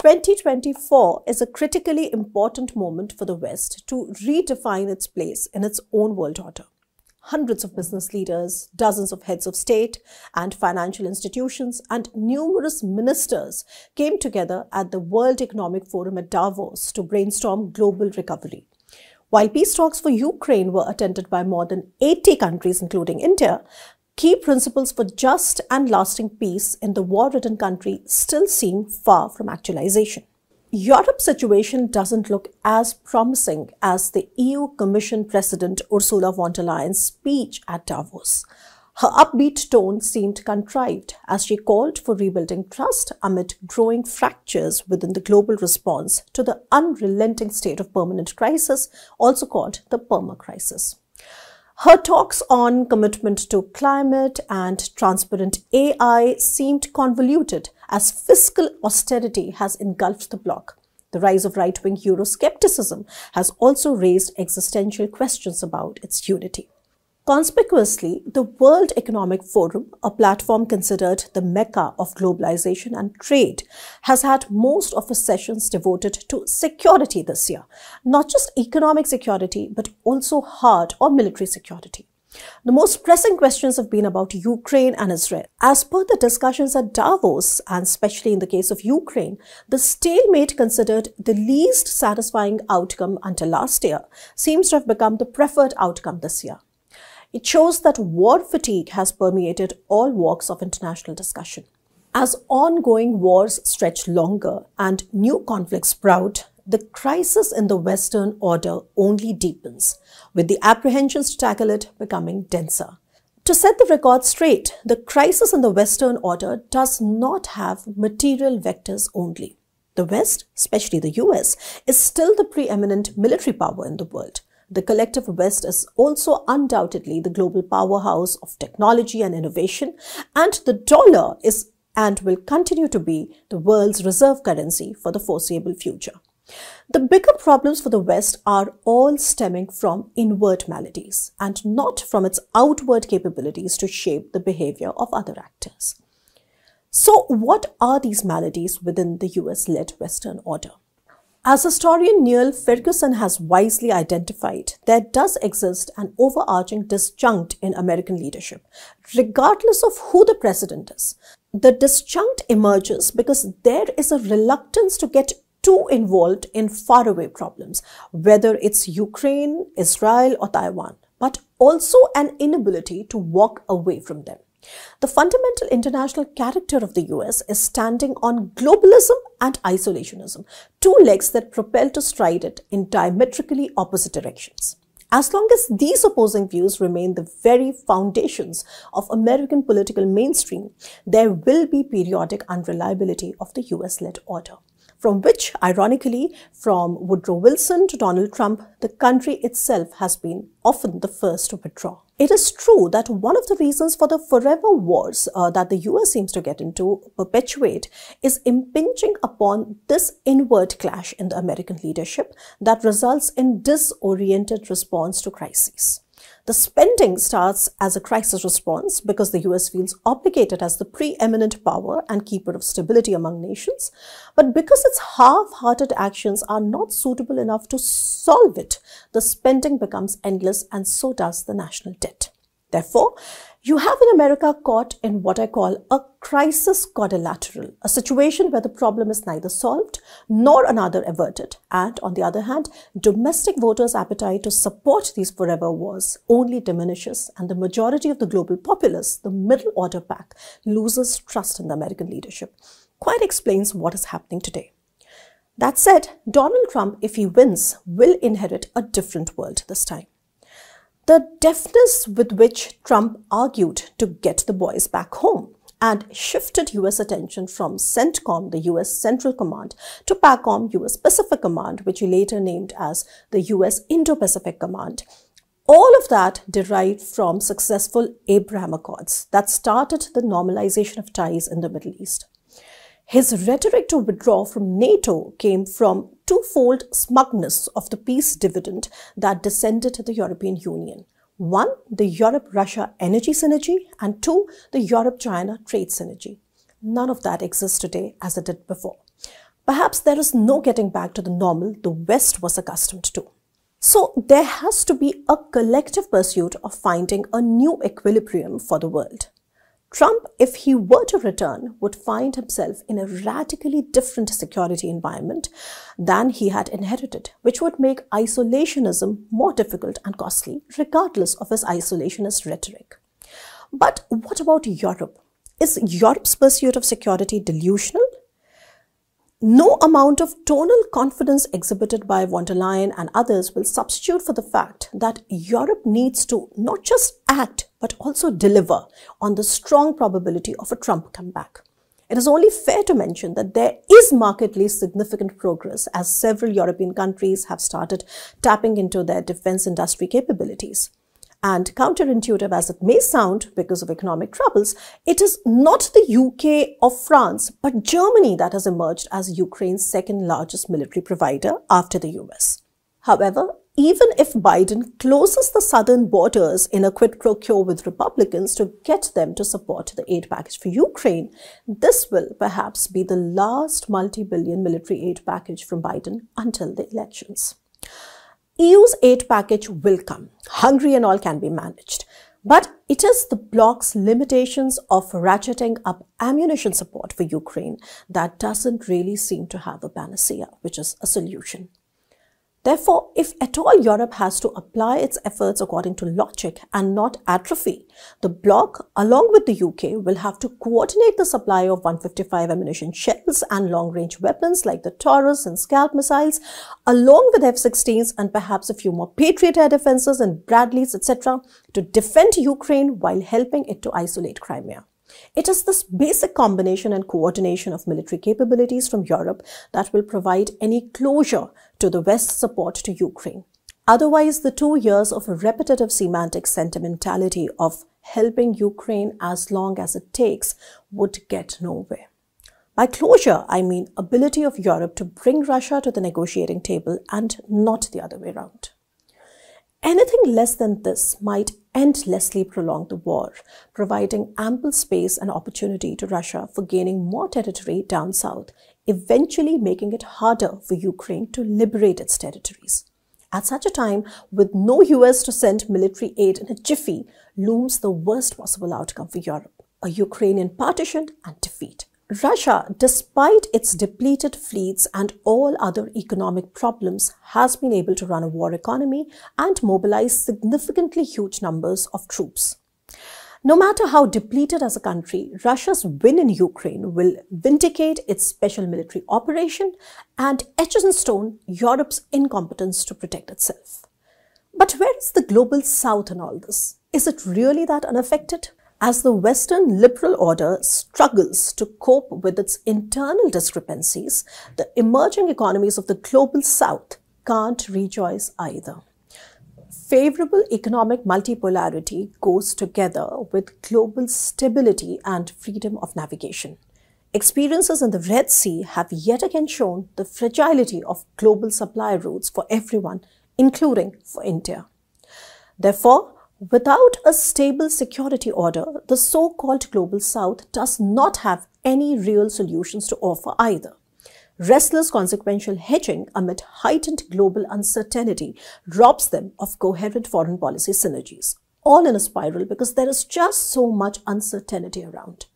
2024 is a critically important moment for the West to redefine its place in its own world order. Hundreds of business leaders, dozens of heads of state and financial institutions, and numerous ministers came together at the World Economic Forum at Davos to brainstorm global recovery. While peace talks for Ukraine were attended by more than 80 countries, including India, key principles for just and lasting peace in the war-ridden country still seem far from actualization. Europe's situation doesn't look as promising as the EU Commission President Ursula von der Leyen's speech at Davos. Her upbeat tone seemed contrived as she called for rebuilding trust amid growing fractures within the global response to the unrelenting state of permanent crisis, also called the perma crisis. Her talks on commitment to climate and transparent AI seemed convoluted as fiscal austerity has engulfed the bloc. The rise of right wing Euroscepticism has also raised existential questions about its unity. Conspicuously, the World Economic Forum, a platform considered the mecca of globalization and trade, has had most of its sessions devoted to security this year. Not just economic security, but also hard or military security. The most pressing questions have been about Ukraine and Israel. As per the discussions at Davos, and especially in the case of Ukraine, the stalemate considered the least satisfying outcome until last year seems to have become the preferred outcome this year. It shows that war fatigue has permeated all walks of international discussion. As ongoing wars stretch longer and new conflicts sprout, the crisis in the Western order only deepens, with the apprehensions to tackle it becoming denser. To set the record straight, the crisis in the Western order does not have material vectors only. The West, especially the US, is still the preeminent military power in the world. The collective West is also undoubtedly the global powerhouse of technology and innovation, and the dollar is and will continue to be the world's reserve currency for the foreseeable future. The bigger problems for the West are all stemming from inward maladies and not from its outward capabilities to shape the behavior of other actors. So, what are these maladies within the US led Western order? As historian Niall Ferguson has wisely identified, there does exist an overarching disjunct in American leadership, regardless of who the president is. The disjunct emerges because there is a reluctance to get too involved in faraway problems, whether it's Ukraine, Israel, or Taiwan, but also an inability to walk away from them. The fundamental international character of the US is standing on globalism and isolationism, two legs that propel to stride it in diametrically opposite directions. As long as these opposing views remain the very foundations of American political mainstream, there will be periodic unreliability of the US led order from which, ironically, from Woodrow Wilson to Donald Trump, the country itself has been often the first to withdraw. It is true that one of the reasons for the forever wars uh, that the US seems to get into perpetuate is impinging upon this inward clash in the American leadership that results in disoriented response to crises. The spending starts as a crisis response because the US feels obligated as the preeminent power and keeper of stability among nations, but because its half-hearted actions are not suitable enough to solve it, the spending becomes endless and so does the national debt. Therefore, you have in America caught in what I call a crisis quadrilateral, a situation where the problem is neither solved nor another averted. And on the other hand, domestic voters' appetite to support these forever wars only diminishes, and the majority of the global populace, the middle order pack, loses trust in the American leadership. Quite explains what is happening today. That said, Donald Trump, if he wins, will inherit a different world this time. The deftness with which Trump argued to get the boys back home and shifted US attention from CENTCOM, the US Central Command, to PACOM, US Pacific Command, which he later named as the US Indo-Pacific Command. All of that derived from successful Abraham Accords that started the normalization of ties in the Middle East. His rhetoric to withdraw from NATO came from twofold smugness of the peace dividend that descended to the European Union. One, the Europe-Russia energy synergy, and two, the Europe-China trade synergy. None of that exists today as it did before. Perhaps there is no getting back to the normal the West was accustomed to. So there has to be a collective pursuit of finding a new equilibrium for the world. Trump, if he were to return, would find himself in a radically different security environment than he had inherited, which would make isolationism more difficult and costly, regardless of his isolationist rhetoric. But what about Europe? Is Europe's pursuit of security delusional? No amount of tonal confidence exhibited by von der Leyen and others will substitute for the fact that Europe needs to not just act but also deliver on the strong probability of a Trump comeback. It is only fair to mention that there is markedly significant progress as several European countries have started tapping into their defense industry capabilities. And counterintuitive as it may sound because of economic troubles, it is not the UK or France, but Germany that has emerged as Ukraine's second largest military provider after the US. However, even if Biden closes the southern borders in a quid pro quo with Republicans to get them to support the aid package for Ukraine, this will perhaps be the last multi billion military aid package from Biden until the elections. EU's aid package will come. Hungary and all can be managed. But it is the bloc's limitations of ratcheting up ammunition support for Ukraine that doesn't really seem to have a panacea, which is a solution. Therefore, if at all Europe has to apply its efforts according to logic and not atrophy, the bloc, along with the UK, will have to coordinate the supply of 155 ammunition shells and long-range weapons like the Taurus and Scalp missiles, along with F-16s and perhaps a few more Patriot air defenses and Bradleys, etc., to defend Ukraine while helping it to isolate Crimea. It is this basic combination and coordination of military capabilities from Europe that will provide any closure to the West's support to Ukraine. Otherwise, the two years of repetitive semantic sentimentality of helping Ukraine as long as it takes would get nowhere. By closure, I mean ability of Europe to bring Russia to the negotiating table and not the other way around. Anything less than this might endlessly prolong the war, providing ample space and opportunity to Russia for gaining more territory down south, eventually making it harder for Ukraine to liberate its territories. At such a time, with no US to send military aid in a jiffy, looms the worst possible outcome for Europe, a Ukrainian partition and defeat. Russia, despite its depleted fleets and all other economic problems, has been able to run a war economy and mobilize significantly huge numbers of troops. No matter how depleted as a country, Russia's win in Ukraine will vindicate its special military operation and etches in stone Europe's incompetence to protect itself. But where is the global south in all this? Is it really that unaffected? As the Western liberal order struggles to cope with its internal discrepancies, the emerging economies of the global south can't rejoice either. Favorable economic multipolarity goes together with global stability and freedom of navigation. Experiences in the Red Sea have yet again shown the fragility of global supply routes for everyone, including for India. Therefore, Without a stable security order, the so-called Global South does not have any real solutions to offer either. Restless consequential hedging amid heightened global uncertainty robs them of coherent foreign policy synergies, all in a spiral because there is just so much uncertainty around.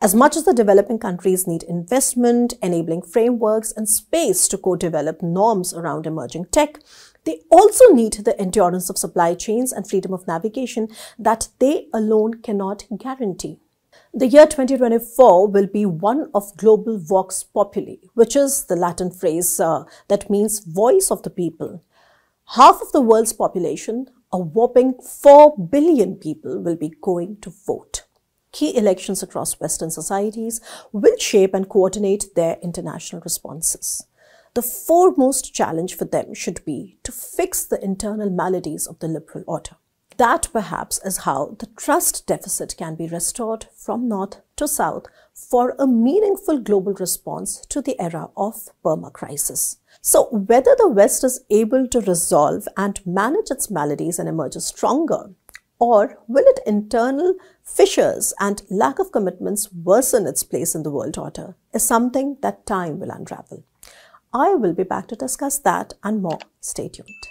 As much as the developing countries need investment, enabling frameworks, and space to co-develop norms around emerging tech, they also need the endurance of supply chains and freedom of navigation that they alone cannot guarantee. The year 2024 will be one of global vox populi, which is the Latin phrase uh, that means voice of the people. Half of the world's population, a whopping 4 billion people, will be going to vote. Key elections across Western societies will shape and coordinate their international responses the foremost challenge for them should be to fix the internal maladies of the liberal order. That perhaps is how the trust deficit can be restored from north to south for a meaningful global response to the era of perma crisis. So whether the West is able to resolve and manage its maladies and emerge stronger, or will its internal fissures and lack of commitments worsen its place in the world order is something that time will unravel. I will be back to discuss that and more. Stay tuned.